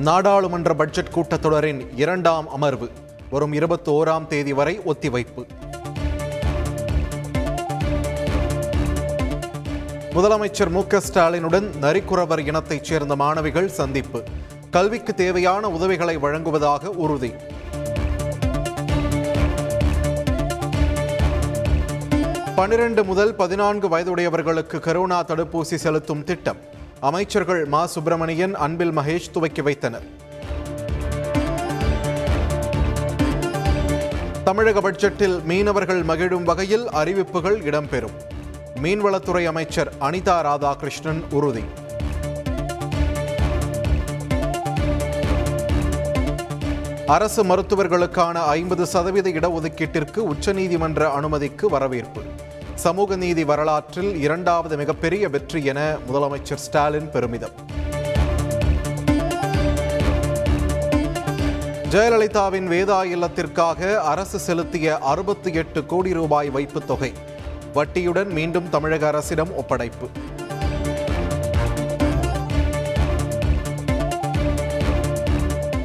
நாடாளுமன்ற பட்ஜெட் கூட்டத்தொடரின் இரண்டாம் அமர்வு வரும் இருபத்தி ஓராம் தேதி வரை ஒத்திவைப்பு. முதலமைச்சர் மு க ஸ்டாலினுடன் நரிக்குறவர் இனத்தைச் சேர்ந்த மாணவிகள் சந்திப்பு. கல்விக்கு தேவையான உதவிகளை வழங்குவதாக உறுதி. பனிரெண்டு முதல் பதினான்கு வயதுடையவர்களுக்கு கரோனா தடுப்பூசி செலுத்தும் திட்டம். அமைச்சர்கள் மா. சுப்பிரமணியன் அன்பில் மகேஷ் துவக்கி வைத்தனர். தமிழக பட்ஜெட்டில் மீனவர்கள் மகிழும் வகையில் அறிவிப்புகள் இடம்பெறும். மீன்வளத்துறை அமைச்சர் அனிதா ராதாகிருஷ்ணன் உறுதி. அரசு மருத்துவர்களுக்கான ஐம்பது சதவீத இடஒதுக்கீட்டிற்கு உச்சநீதிமன்ற அனுமதிக்கு வரவேற்பு. சமூக நீதி வரலாற்றில் இரண்டாவது மிகப்பெரிய வெற்றி என முதலமைச்சர் ஸ்டாலின் பெருமிதம். ஜெயலலிதாவின் வேதா இல்லத்திற்காக அரசு செலுத்திய அறுபத்தி எட்டு கோடி ரூபாய் வைப்புத் தொகை. வட்டியுடன் மீண்டும் தமிழக அரசிடம் ஒப்படைப்பு.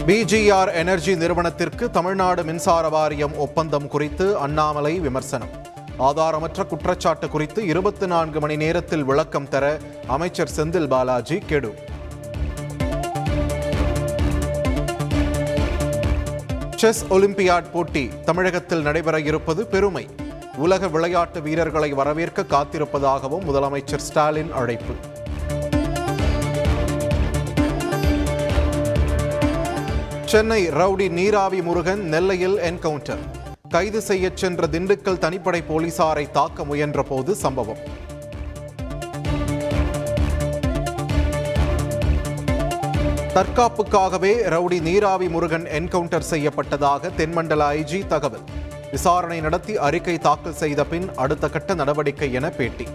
பிஜிஆர் எனர்ஜி நிறுவனத்திற்கு தமிழ்நாடு மின்சார வாரியம் ஒப்பந்தம் குறித்து அண்ணாமலை விமர்சனம். ஆதாரமற்ற குற்றச்சாட்டு குறித்து இருபத்தி நான்கு மணி நேரத்தில் விளக்கம் தர அமைச்சர் செந்தில் பாலாஜி கெடு. செஸ் ஒலிம்பியாட் போட்டி தமிழகத்தில் நடைபெற இருப்பது பெருமை. உலக விளையாட்டு வீரர்களை வரவேற்க காத்திருப்பதாகவும் முதலமைச்சர் ஸ்டாலின் அழைப்பு. சென்னை ரவுடி நீராவி முருகன் நெல்லையில் என்கவுண்டர். கைது செய்யச் சென்ற திண்டுக்கல் தனிப்படை போலீசாரை தாக்க முயன்ற போது சம்பவம். தற்காப்புக்காகவே ரவுடி நீராவி முருகன் என்கவுண்டர் செய்யப்பட்டதாக தென்மண்டல ஐஜி தகவல். விசாரணை நடத்தி அறிக்கை தாக்கல் செய்த பின் அடுத்த கட்ட நடவடிக்கை என பேட்டி.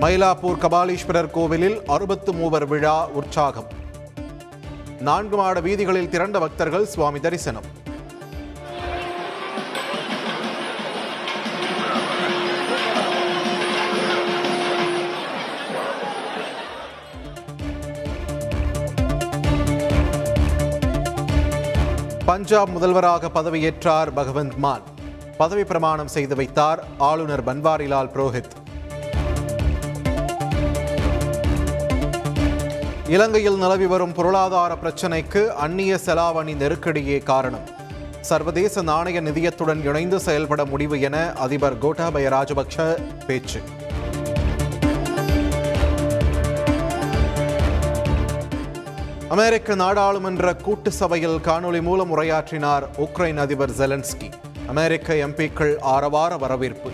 மயிலாப்பூர் கபாலீஸ்வரர் கோவிலில் அறுபத்து மூவர் விழா உற்சாகம். நான்கு மாட வீதிகளில் திரண்ட பக்தர்கள் சுவாமி தரிசனம். பஞ்சாப் முதல்வராக பதவியேற்றார் பகவந்த் மான். பதவி பிரமாணம் செய்து வைத்தார் ஆளுநர் பன்வாரிலால் புரோஹித். இலங்கையில் நிலவி வரும் பொருளாதார பிரச்சினைக்கு அந்நிய செலாவணி நெருக்கடியே காரணம். சர்வதேச நாணய நிதியத்துடன் இணைந்து செயல்பட முடிவு என அதிபர் கோட்டாபய ராஜபக்ஷ பேச்சு. அமெரிக்க நாடாளுமன்ற கூட்டு சபையில் காணொலி மூலம் உரையாற்றினார் உக்ரைன் அதிபர் ஜெலன்ஸ்கி அமெரிக்க எம்பிக்கள் ஆரவார வரவேற்பு.